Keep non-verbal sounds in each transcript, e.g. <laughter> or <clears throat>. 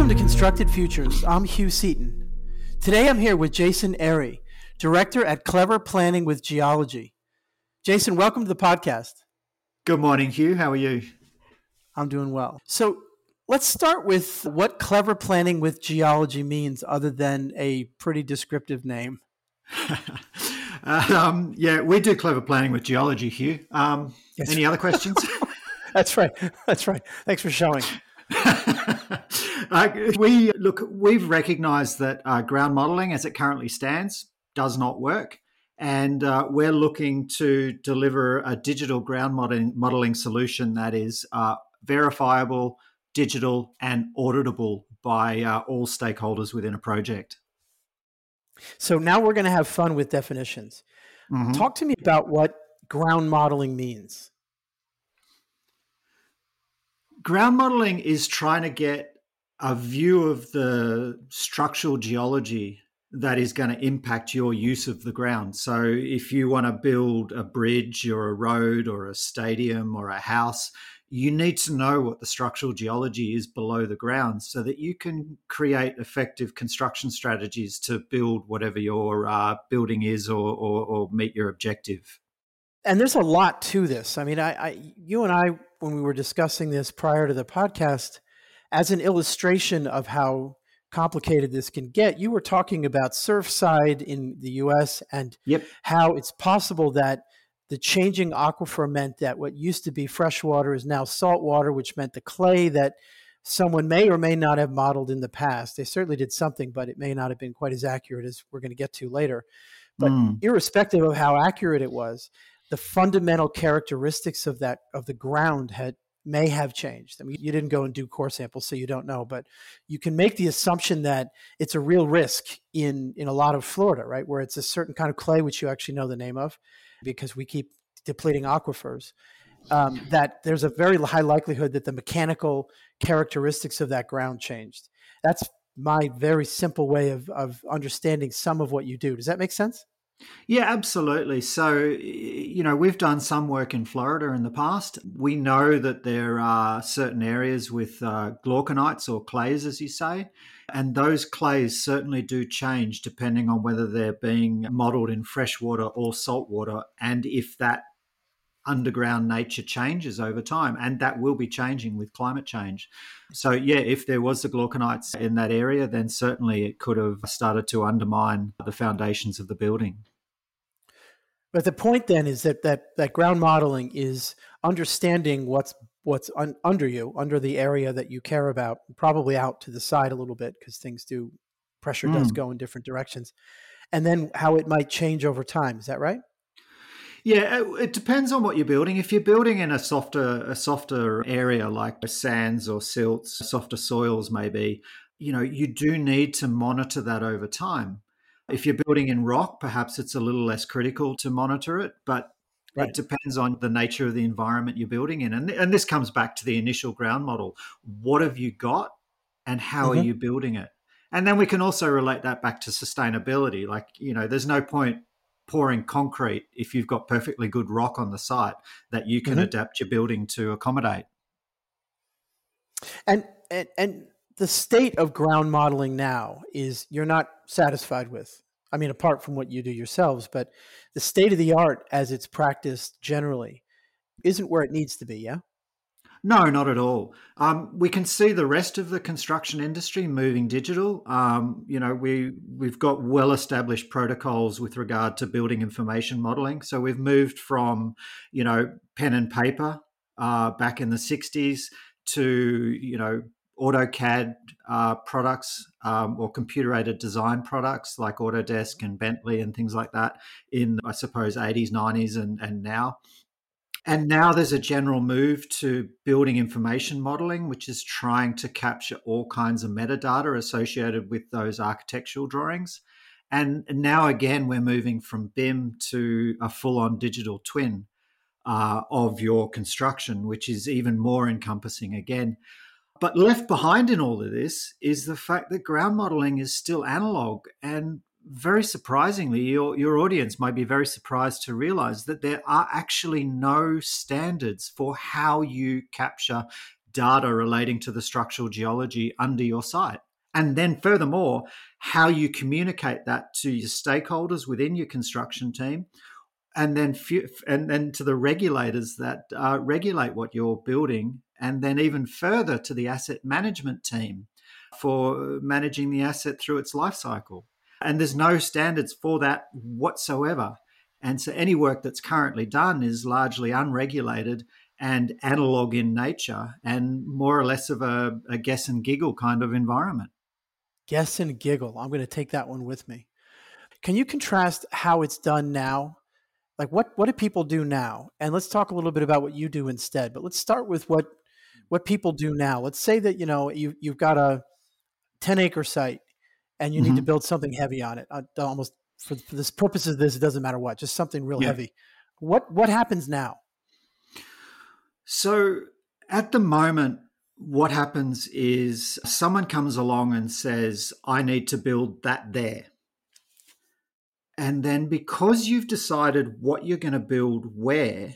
Welcome to Constructed Futures. I'm Hugh Seaton. Today I'm here with Jason Airy, Director at Clever Planning with Geology. Jason, welcome to the podcast. Good morning, Hugh. How are you? I'm doing well. So let's start with what Clever Planning with Geology means, other than a pretty descriptive name. <laughs> um, yeah, we do clever planning with geology, Hugh. Um, yes. Any other questions? <laughs> That's right. That's right. Thanks for showing. <laughs> uh, we look. We've recognised that uh, ground modelling, as it currently stands, does not work, and uh, we're looking to deliver a digital ground modeling, modeling solution that is uh, verifiable, digital, and auditable by uh, all stakeholders within a project. So now we're going to have fun with definitions. Mm-hmm. Talk to me about what ground modeling means. Ground modeling is trying to get a view of the structural geology that is going to impact your use of the ground. So, if you want to build a bridge or a road or a stadium or a house, you need to know what the structural geology is below the ground so that you can create effective construction strategies to build whatever your uh, building is or, or, or, meet your objective. And there's a lot to this. I mean, I, I, you and I, when we were discussing this prior to the podcast, as an illustration of how complicated this can get, you were talking about Surfside in the US and yep. how it's possible that the changing aquifer meant that what used to be fresh water is now salt water, which meant the clay that someone may or may not have modeled in the past. They certainly did something, but it may not have been quite as accurate as we're going to get to later. But mm. irrespective of how accurate it was, the fundamental characteristics of that of the ground had may have changed. I mean, you didn't go and do core samples, so you don't know, but you can make the assumption that it's a real risk in in a lot of Florida, right, where it's a certain kind of clay which you actually know the name of, because we keep depleting aquifers, um, that there's a very high likelihood that the mechanical characteristics of that ground changed. That's my very simple way of, of understanding some of what you do. Does that make sense? Yeah, absolutely. So, you know, we've done some work in Florida in the past. We know that there are certain areas with uh, glauconites or clays, as you say, and those clays certainly do change depending on whether they're being modeled in freshwater or saltwater, and if that underground nature changes over time, and that will be changing with climate change. So, yeah, if there was the glauconites in that area, then certainly it could have started to undermine the foundations of the building. But the point then is that that, that ground modeling is understanding what's what's un, under you, under the area that you care about, probably out to the side a little bit because things do pressure mm. does go in different directions, and then how it might change over time. Is that right? Yeah, it depends on what you're building. If you're building in a softer a softer area like sands or silts, softer soils maybe, you know, you do need to monitor that over time. If you're building in rock, perhaps it's a little less critical to monitor it, but Right. It depends on the nature of the environment you're building in. And, and this comes back to the initial ground model. What have you got and how mm-hmm. are you building it? And then we can also relate that back to sustainability. Like, you know, there's no point pouring concrete if you've got perfectly good rock on the site that you can mm-hmm. adapt your building to accommodate. And, and and the state of ground modeling now is you're not satisfied with. I mean, apart from what you do yourselves, but the state of the art as it's practiced generally isn't where it needs to be. Yeah. No, not at all. Um, we can see the rest of the construction industry moving digital. Um, you know, we we've got well-established protocols with regard to building information modeling. So we've moved from, you know, pen and paper uh, back in the '60s to you know AutoCAD uh, products um, or computer aided design products like Autodesk and Bentley and things like that in, I suppose, 80s, 90s, and, and now. And now there's a general move to building information modeling, which is trying to capture all kinds of metadata associated with those architectural drawings. And now again, we're moving from BIM to a full on digital twin uh, of your construction, which is even more encompassing again. But left behind in all of this is the fact that ground modeling is still analog and very surprisingly, your, your audience might be very surprised to realize that there are actually no standards for how you capture data relating to the structural geology under your site. And then, furthermore, how you communicate that to your stakeholders within your construction team, and then and then to the regulators that uh, regulate what you're building, and then even further to the asset management team for managing the asset through its life cycle. And there's no standards for that whatsoever. And so any work that's currently done is largely unregulated and analog in nature and more or less of a, a guess and giggle kind of environment. Guess and giggle. I'm going to take that one with me. Can you contrast how it's done now? Like what what do people do now? And let's talk a little bit about what you do instead. But let's start with what what people do now. Let's say that you know you you've got a 10 acre site and you mm-hmm. need to mm-hmm. build something heavy on it. Uh, almost for, for this purposes of this, it doesn't matter what, just something real yeah. heavy. What what happens now? So at the moment, what happens is someone comes along and says, I need to build that there. And then because you've decided what you're going to build where,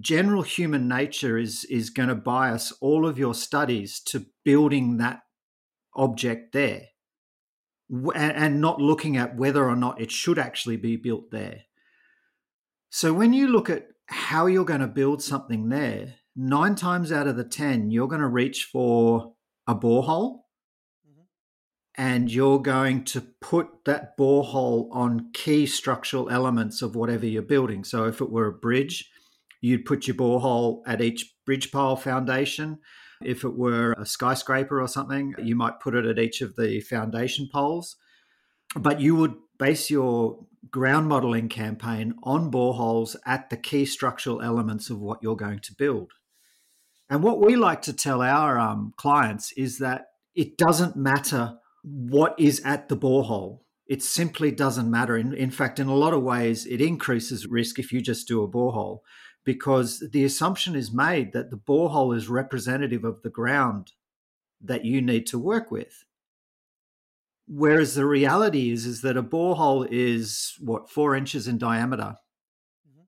general human nature is is going to bias all of your studies to building that object there and not looking at whether or not it should actually be built there. So when you look at how you're going to build something there, nine times out of the 10, you're going to reach for a borehole mm-hmm. and you're going to put that borehole on key structural elements of whatever you're building. So if it were a bridge, you'd put your borehole at each bridge pile foundation. If it were a skyscraper or something, you might put it at each of the foundation poles. But you would base your ground modeling campaign on boreholes at the key structural elements of what you're going to build. And what we like to tell our um, clients is that it doesn't matter what is at the borehole. It simply doesn't matter. In, in fact, in a lot of ways, it increases risk if you just do a borehole because the assumption is made that the borehole is representative of the ground that you need to work with. Whereas the reality is, is that a borehole is what four inches in diameter, mm-hmm.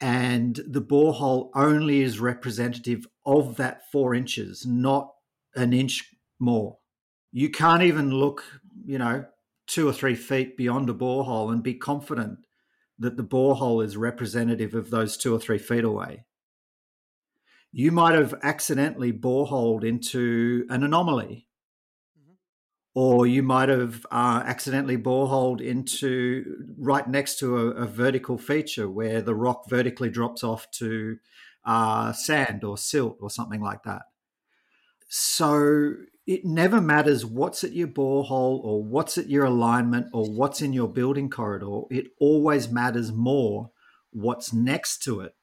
and the borehole only is representative of that four inches, not an inch more. You can't even look, you know, two or three feet beyond a borehole and be confident that the borehole is representative of those two or three feet away. You might have accidentally boreholed into an anomaly, mm-hmm. or you might have uh, accidentally boreholed into right next to a, a, vertical feature where the rock vertically drops off to uh, sand or silt or something like that. So it never matters what's at your borehole or what's at your alignment or what's in your building corridor. It always matters more what's next to it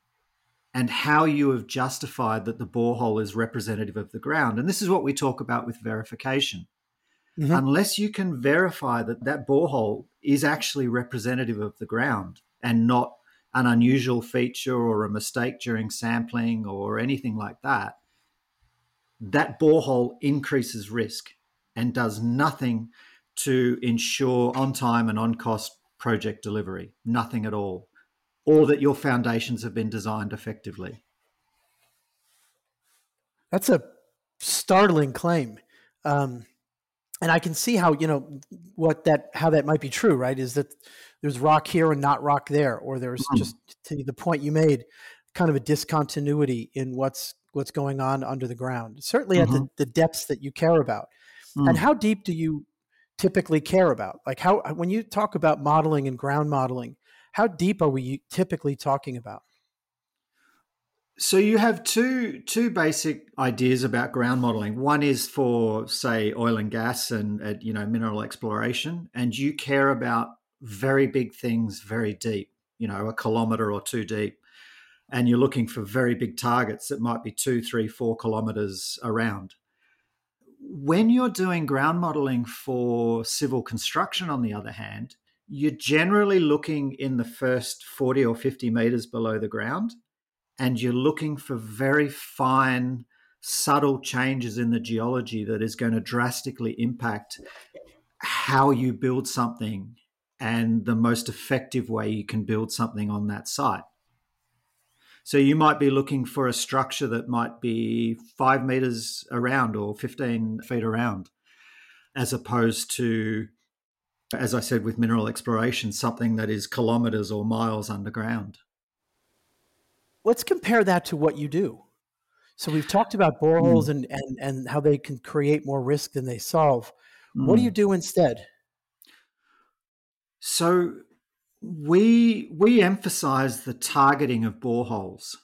and how you have justified that the borehole is representative of the ground. And this is what we talk about with verification. Mm-hmm. Unless you can verify that that borehole is actually representative of the ground and not an unusual feature or a mistake during sampling or anything like that, that borehole increases risk and does nothing to ensure on time and on cost project delivery. Nothing at all. Or that your foundations have been designed effectively. That's a startling claim. Um, and I can see how, you know, what that, how that might be true, right? Is that there's rock here and not rock there, or there's mm. just to the point you made, kind of a discontinuity in what's what's going on under the ground, certainly mm-hmm. at the, mm-hmm. the depths that you care about. Mm. And how deep do you typically care about? Like how when you talk about modeling and ground modeling, how deep are we typically talking about? So you have two two basic ideas about ground modeling. One is for say oil and gas and uh, you know mineral exploration, and you care about very big things very deep, you know, a kilometer or two deep and you're looking for very big targets that might be two, three, four kilometers around. When you're doing ground modeling for civil construction, on the other hand, you're generally looking in the first 40 or 50 meters below the ground, and you're looking for very fine, subtle changes in the geology that is going to drastically impact how you build something and the most effective way you can build something on that site. So you might be looking for a structure that might be five meters around or 15 feet around, as opposed to, as I said, with mineral exploration, something that is kilometers or miles underground. Let's compare that to what you do. So we've talked about boreholes mm. and, and, and how they can create more risk than they solve. Mm. What do you hmm. do instead? So we we emphasize the targeting of boreholes.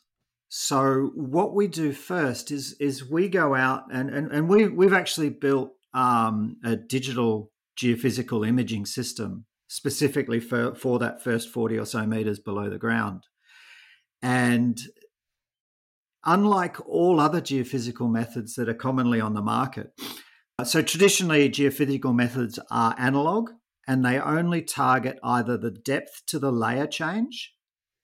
So what we do first is is we go out and and, and we we've actually built um, a digital geophysical imaging system specifically for for that first 40 or so meters below the ground. And unlike all other geophysical methods that are commonly on the market, so traditionally geophysical methods are analog and they only target either the depth to the layer change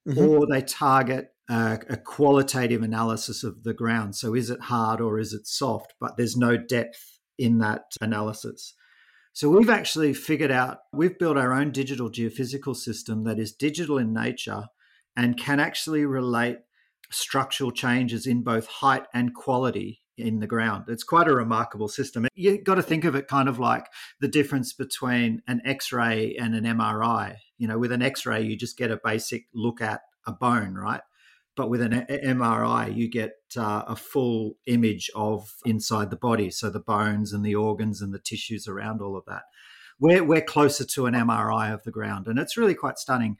mm-hmm. or they target a, a, qualitative analysis of the ground. So is it hard or is it soft? But there's no depth in that analysis. So we've actually figured out, we've built our own digital geophysical system that is digital in nature and can actually relate structural changes in both height and quality in the ground. It's quite a remarkable system. You've got to think of it kind of like the difference between an X-ray and an MRI. You know, with an X-ray, you just get a basic look at a bone, right? But with an MRI, you get uh, a full image of inside the body, so the bones and the organs and the tissues around all of that. We're we're closer to an MRI of the ground, and it's really quite stunning.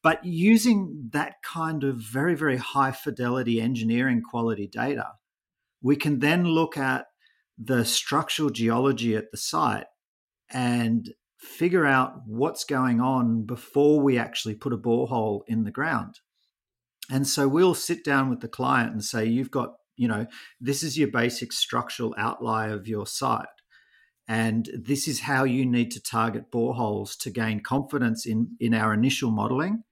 But using that kind of very very high fidelity engineering quality data we can then look at the structural geology at the site and figure out what's going on before we actually put a borehole in the ground. And so we'll sit down with the client and say, you've got, you know, this is your basic structural outline of your site. And this is how you need to target boreholes to gain confidence in, in our initial modeling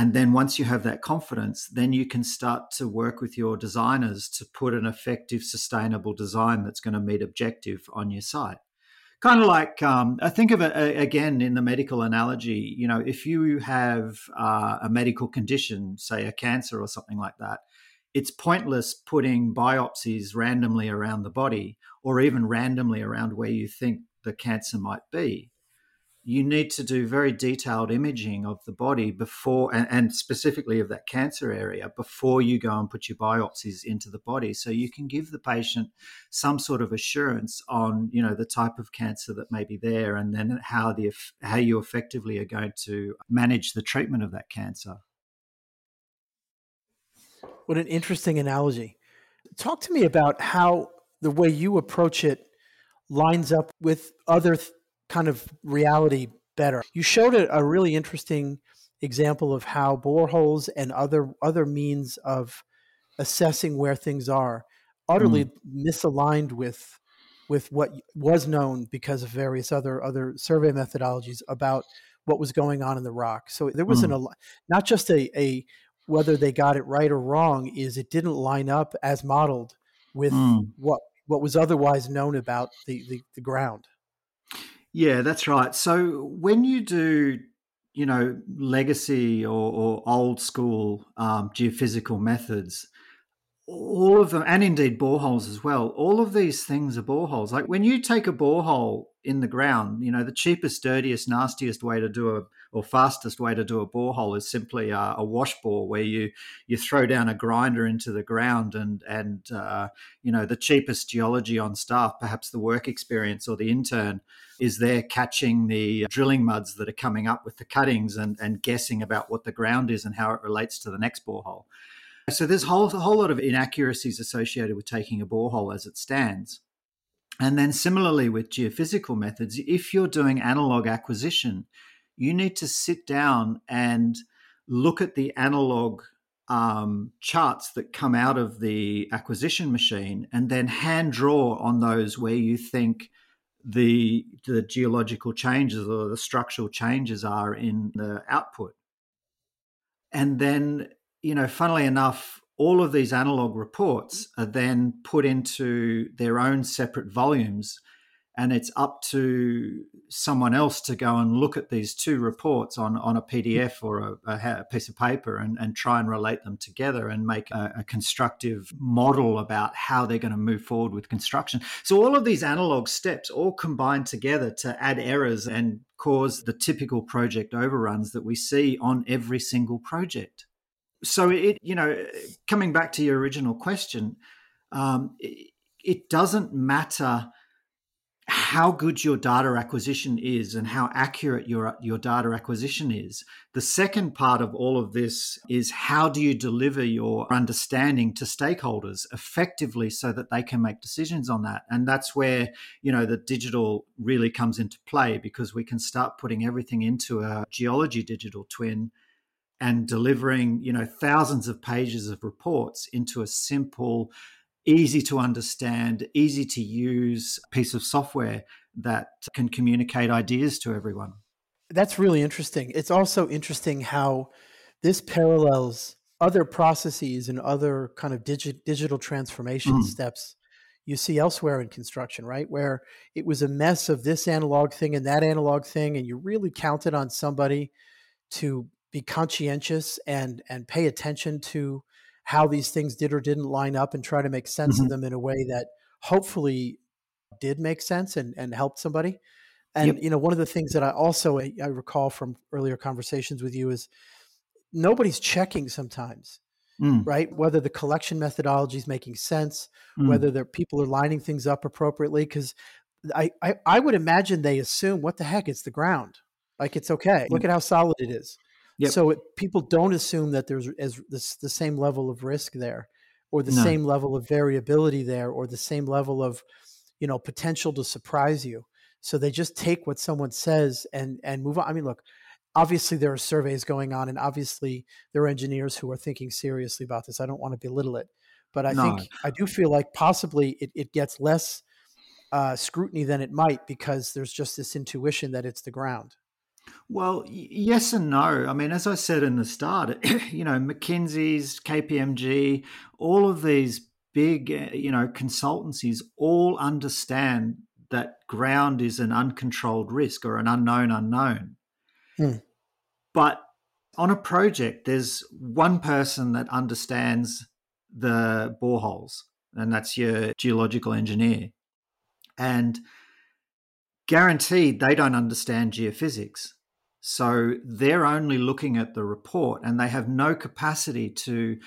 and then once you have that confidence then you can start to work with your designers to put an effective sustainable design that's going to meet objective on your site. Kind of like um, i think of it again in the medical analogy you know if you have uh, a medical condition say a cancer or something like that it's pointless putting biopsies randomly around the body or even randomly around where you think the cancer might be you need to do very detailed imaging of the body before and, and, specifically of that cancer area before you go and put your biopsies into the body. So you can give the patient some sort of assurance on you know the type of cancer that may be there and then how the how you effectively are going to manage the treatment of that cancer. What an interesting analogy. Talk to me about how the way you approach it lines up with other th- kind of reality better. You showed a, a really interesting example of how boreholes and other other means of assessing where things are utterly mm. misaligned with with what was known because of various other other survey methodologies about what was going on in the rock. So there was mm. an not just a, a whether they got it right or wrong is it didn't line up as modeled with mm. what what was otherwise known about the, the, the ground. Yeah, that's right. So when you do, you know, legacy or, or old school um, geophysical methods, all of them, and indeed boreholes as well, all of these things are boreholes. Like when you take a borehole in the ground, you know, the cheapest, dirtiest, nastiest way to do a or fastest way to do a borehole is simply a, a wash bore where you you throw down a grinder into the ground and and uh, you know the cheapest geology on staff, perhaps the work experience or the intern is there catching the drilling muds that are coming up with the cuttings and, and guessing about what the ground is and how it relates to the next borehole. So there's a whole, a whole lot of inaccuracies associated with taking a borehole as it stands. And then similarly with geophysical methods, if you're doing analog acquisition, you need to sit down and look at the analog um, charts that come out of the acquisition machine and then hand draw on those where you think the the geological changes or the structural changes are in the output. And then, you know, funnily enough, all of these analog reports are then put into their own separate volumes and it's up to someone else to go and look at these two reports on, on a PDF or a, a piece of paper and, and try and relate them together and make a, a constructive model about how they're going to move forward with construction. So all of these analog steps all combine together to add errors and cause the typical project overruns that we see on every single project. So it, you know, coming back to your original question, um, it, it doesn't matter how good your data acquisition is and how accurate your your data acquisition is. The second part of all of this is how do you deliver your understanding to stakeholders effectively so that they can make decisions on that. And that's where, you know, the digital really comes into play because we can start putting everything into a geology digital twin and delivering, you know, thousands of pages of reports into a simple easy to understand, easy to use piece of software that can communicate ideas to everyone. That's really interesting. It's also interesting how this parallels other processes and other kind of digi- digital transformation mm. steps you see elsewhere in construction, right? Where it was a mess of this analog thing and that analog thing, and you really counted on somebody to be conscientious and and pay attention to how these things did or didn't line up and try to make sense mm-hmm. of them in a way that hopefully did make sense and, and helped somebody. And yep. you know, one of the things that I also I recall from earlier conversations with you is nobody's checking sometimes, mm. right? Whether the collection methodology is making sense, mm. whether the people are lining things up appropriately. Because I, I I would imagine they assume what the heck it's the ground, like it's okay. Look at how solid it is. Yep. So it, people don't assume that there's as this, the same level of risk there, or the no. same level of variability there, or the same level of, you know, potential to surprise you. So they just take what someone says and and move on. I mean, look, obviously there are surveys going on, and obviously there are engineers who are thinking seriously about this. I don't want to belittle it, but I no. think I do feel like possibly it, it gets less uh, scrutiny than it might because there's just this intuition that it's the ground. Well, yes and no. I mean, as I said in the start, <clears throat> you know, McKinsey's, KPMG, all of these big, eh, you know, consultancies all understand that ground is an uncontrolled risk or an unknown unknown. Hmm. But on a project, there's one person that understands the boreholes, and that's your geological engineer. And guaranteed they don't understand geophysics. So they're only looking at the report and they have no capacity to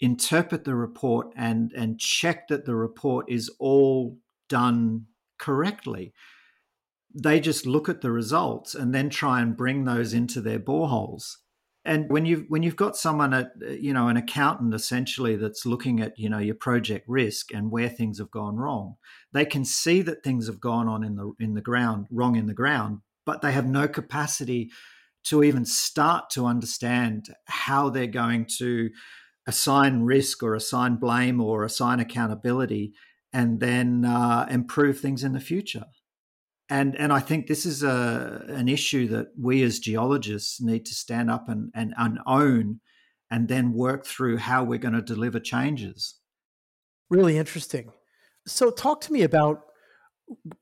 interpret the report and, and check that the report is all done correctly. They just look at the results and then try and bring those into their boreholes and when you've when you've got someone at you know an accountant essentially that's looking at you know your project risk and where things have gone wrong they can see that things have gone on in the in the ground wrong in the ground but they have no capacity to even start to understand how they're going to assign risk or assign blame or assign accountability and then uh, improve things in the future and and I think this is a an issue that we as geologists need to stand up and and, and own, and then work through how we're going to deliver changes. Really interesting. So, talk to me about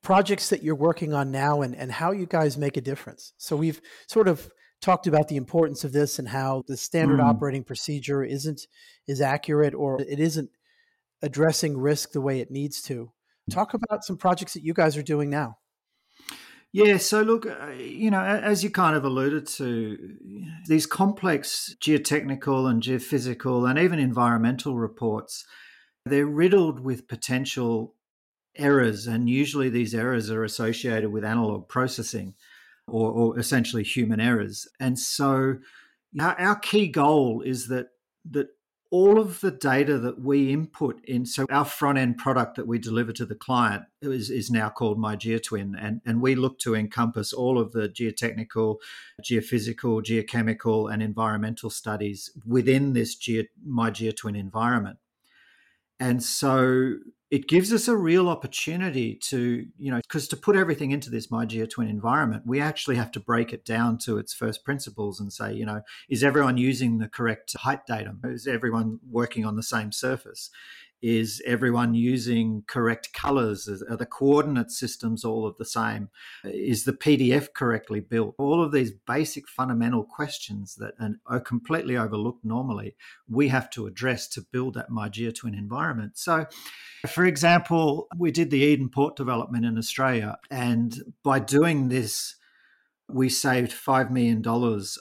projects that you're working on now and, and how you guys make a difference. So, we've sort of talked about the importance of this and how the standard mm. operating procedure isn't is accurate or it isn't addressing risk the way it needs to. Talk about some projects that you guys are doing now. Yeah, so look, uh, you know, as you kind of alluded to, these complex geotechnical and geophysical and even environmental reports, they're riddled with potential errors, and usually these errors are associated with analog processing or, or essentially human errors. And so our, our key goal is that that all of the data that we input in so our front end product that we deliver to the client is, is now called MyGeoTwin and, and we look to encompass all of the geotechnical geophysical geochemical and environmental studies within this Ge- MyGeoTwin environment and so it gives us a real opportunity to, you know, because to put everything into this MyGeoTwin environment, we actually have to break it down to its first principles and say, you know, is everyone using the correct height datum? Is everyone working on the same surface? Is everyone using correct colors? Are the coordinate systems all of the same? Is the PDF correctly built? All of these basic fundamental questions that are completely overlooked normally, we have to address to build that MyGeoTwin environment. So, for example, we did the Eden Port development in Australia, and by doing this, we saved $5 million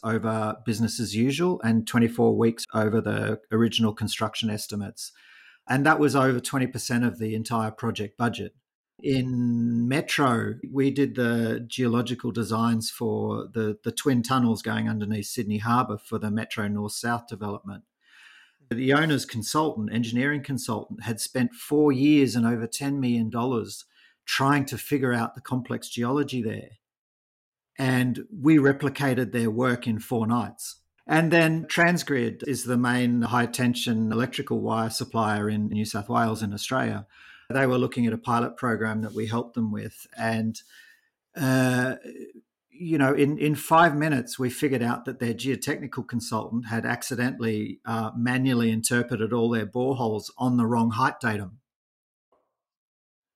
over business as usual and 24 weeks over the original construction estimates. And that was over 20% of the entire project budget. In Metro, we did the geological designs for the, the twin tunnels going underneath Sydney Harbour for the Metro North South development. The owner's consultant, engineering consultant, had spent four years and over $10 million trying to figure out the complex geology there and we replicated their work in four nights. And then Transgrid is the main high tension electrical wire supplier in New South Wales in Australia. They were looking at a pilot program that we helped them with. And, uh, you know, in, in five minutes, we figured out that their geotechnical consultant had accidentally uh, manually interpreted all their boreholes on the wrong height datum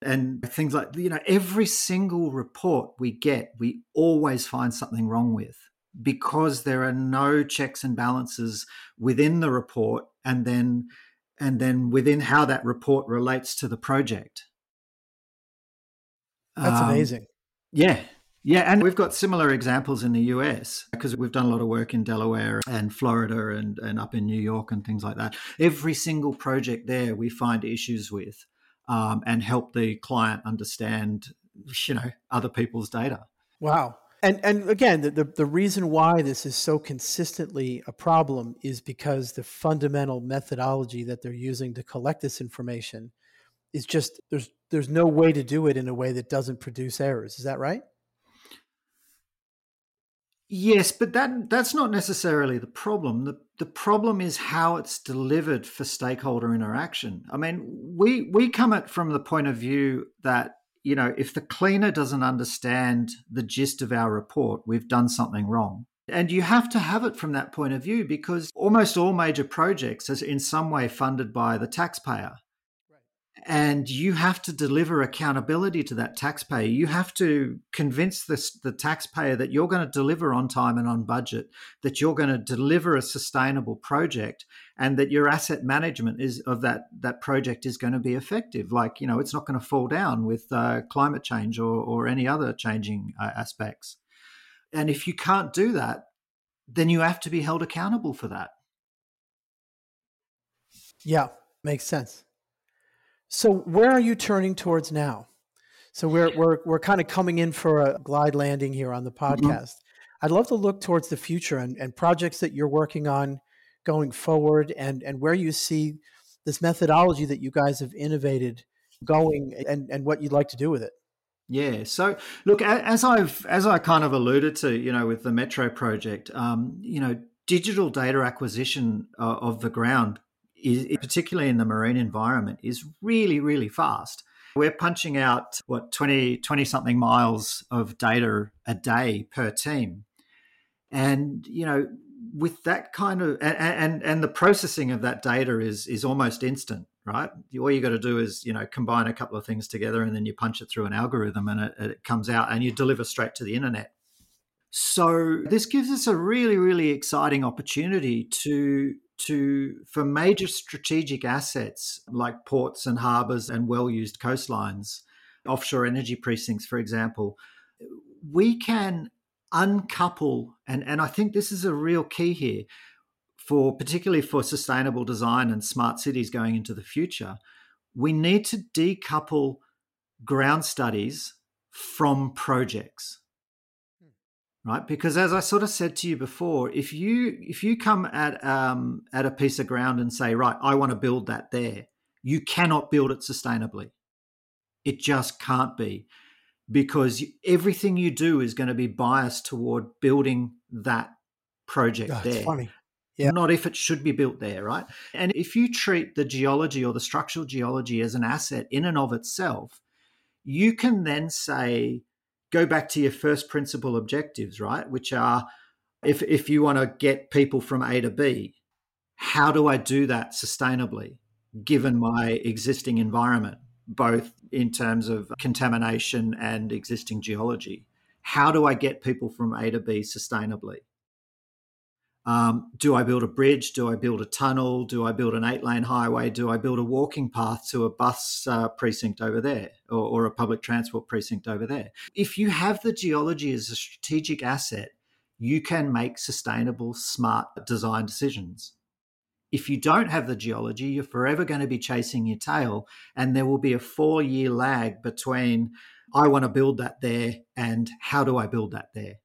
and things like you know every single report we get we always find something wrong with because there are no checks and balances within the report and then and then within how that report relates to the project that's um, amazing yeah yeah and we've got similar examples in the us because we've done a lot of work in delaware and florida and, and up in new york and things like that every single project there we find issues with um, and help the client understand, you know, other people's data. Wow. And and again, the, the, the reason why this is so consistently a problem is because the fundamental methodology that they're using to collect this information is just there's there's no way to do it in a way that doesn't produce errors. Is that right? Yes, but that that's not necessarily the problem. The the problem is how it's delivered for stakeholder interaction. I mean, we we come at from the point of view that you know if the cleaner doesn't understand the gist of our report, we've done something wrong. And you have to have it from that point of view because almost all major projects are in some way funded by the taxpayer and you have to deliver accountability to that taxpayer. You have to convince the, the taxpayer that you're going to deliver on time and on budget, that you're going to deliver a sustainable project, and that your asset management is of that that project is going to be effective. Like you know, it's not going to fall down with uh, climate change or or any other changing uh, aspects. And if you can't do that, then you have to be held accountable for that. Yeah, makes sense. So where are you turning towards now? So we're we're we're kind of coming in for a glide landing here on the mm-hmm. podcast. Mm-hmm. I'd love to look towards the future and, and projects that you're working on going forward and and where you see this methodology that you guys have innovated going and, and what you'd like to do with it. Yeah. So look, as I've as I kind of alluded to, you know, with the Metro project, um, you know, digital data acquisition uh, of the ground is particularly in the marine environment is really really fast. We're punching out what 20 20 something miles of data a day per team. And you know with that kind of and, and and the processing of that data is is almost instant right? All you got to do is you know combine a couple of things together and then you punch it through an algorithm and it, it comes out and you deliver straight to the internet. So this gives us a really really exciting opportunity to to for major strategic assets like ports and harbors and well-used coastlines, offshore energy precincts, for example, we can uncouple and, and I think this is a real key here for particularly for sustainable design and smart cities going into the future. We need to decouple ground studies from projects right? Because as i sort of said to you before if you if you come at um, at a piece of ground and say right i want to build that there you cannot build it sustainably. It just can't be. Because everything you do is going to be biased toward building that project oh, there funny. Yeah. not if it should be built there right? And if you treat the geology or the structural geology as an asset in and of itself you can then say go back to your first principle objectives, right? Which are if, if you want to get people from A to B, how do I do that sustainably? given my existing environment, both in terms of contamination and existing geology? How do I get people from A to B sustainably? Um, do I build a bridge? Do I build a tunnel? Do I build an eight lane highway? Do I build a walking path to a bus uh, precinct over there or, or a public transport precinct over there? If you have the geology as a strategic asset, you can make sustainable, smart design decisions. If you don't have the geology, you're forever going to be chasing your tail, and there will be a four year lag between I want to build that there and how do I build that there.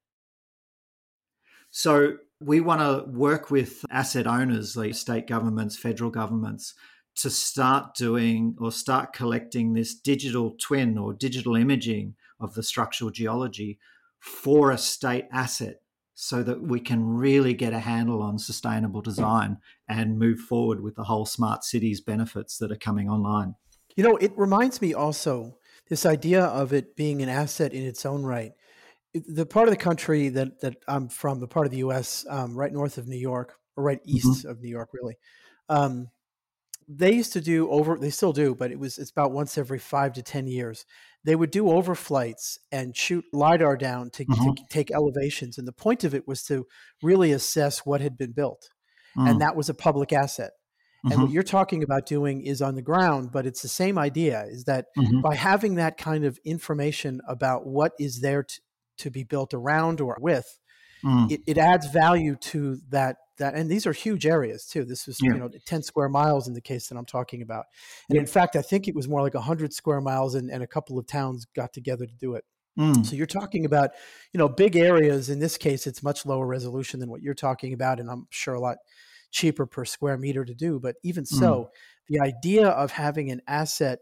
So, we want to work with asset owners like state governments, federal governments to start doing or start collecting this digital twin or digital imaging of the structural geology for a state asset so that we can really get a handle on sustainable design and move forward with the whole smart cities benefits that are coming online. You know, it reminds me also this idea of it being an asset in its own right. The part of the country that, that I'm from, the part of the US um, right north of New York, or right east mm-hmm. of New York, really, um, they used to do over they still do but it was it's about once every five to ten years they would do overflights and shoot lidar down to, mm-hmm. to, take elevations and the point of it was to really assess what had been built mm. and that was a public asset mm-hmm. and what mm-hmm. you're talking about doing is on the ground but it's the same idea is that mm-hmm. by having that kind of information about what is there to, to be built around or with mm. it, it adds value to that that and these are huge areas too this was yeah. you know 10 square miles in the case that i'm talking about and yeah. in fact i think it was more like 100 square miles and, and a couple of towns got together to do it mm. so you're talking about you know big areas in this case it's much lower resolution than what you're talking about and i'm sure a lot cheaper per square meter to do but even mm. so the idea of having an asset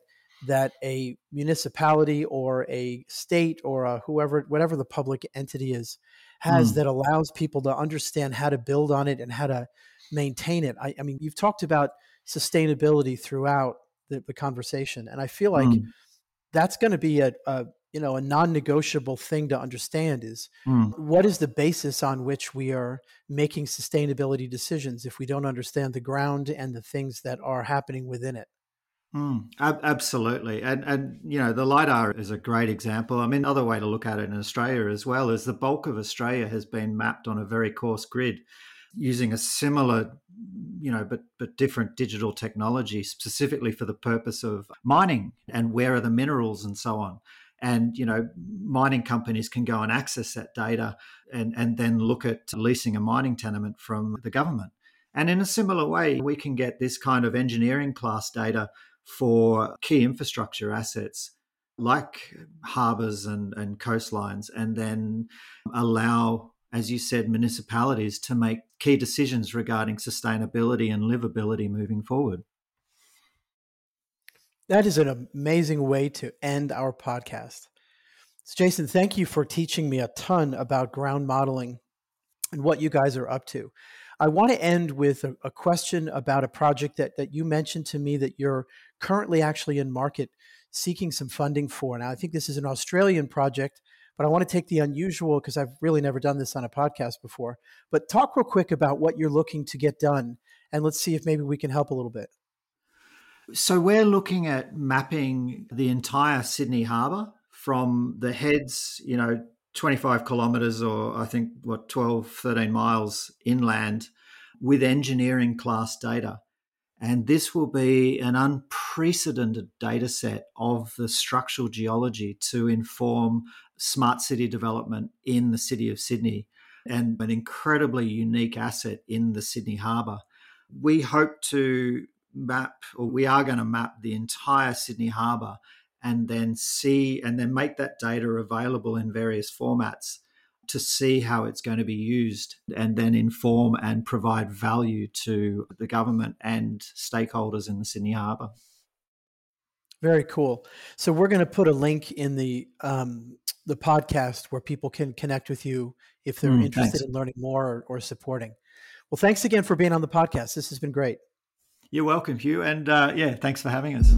that a municipality or a state or a whoever whatever the public entity is has mm. that allows people to understand how to build on it and how to maintain it. I, I mean, you've talked about sustainability throughout the, the conversation, and I feel like mm. that's going to be a, a you know a non-negotiable thing to understand is mm. what is the basis on which we are making sustainability decisions if we don't understand the ground and the things that are happening within it Mm, absolutely, and and you know the lidar is a great example. I mean, another way to look at it in Australia as well is the bulk of Australia has been mapped on a very coarse grid, using a similar, you know, but but different digital technology specifically for the purpose of mining and where are the minerals and so on. And you know, mining companies can go and access that data and and then look at leasing a mining tenement from the government. And in a similar way, we can get this kind of engineering class data for key infrastructure assets like harbors and, and coastlines, and then allow, as you said, municipalities to make key decisions regarding sustainability and livability moving forward. That is an amazing way to end our podcast. So Jason, thank you for teaching me a ton about ground modeling and what you guys are up to. I want to end with a, a, question about a project that, that you mentioned to me that you're currently actually in market seeking some funding for. Now, I think this is an Australian project, but I want to take the unusual because I've really never done this on a podcast before. But talk real quick about what you're looking to get done, and let's see if maybe we can help a little bit. So, we're looking at mapping the entire Sydney Harbour from the heads, you know, 25 kilometres or I think what 12, 13 miles inland with engineering class data. And this will be an unprecedented data set of the structural geology to inform smart city development in the city of Sydney and an incredibly unique asset in the Sydney Harbour. We hope to map, or we are going to map the entire Sydney Harbour and then see and then make that data available in various formats to see how it's going to be used and then inform and provide value to the government and stakeholders in the Sydney Harbour. Very cool. So we're going to put a link in the um, the podcast where people can connect with you if they're mm, interested thanks. in learning more or, or, supporting. Well, thanks again for being on the podcast. This has been great. You're welcome, Hugh, and uh, yeah, thanks for having us.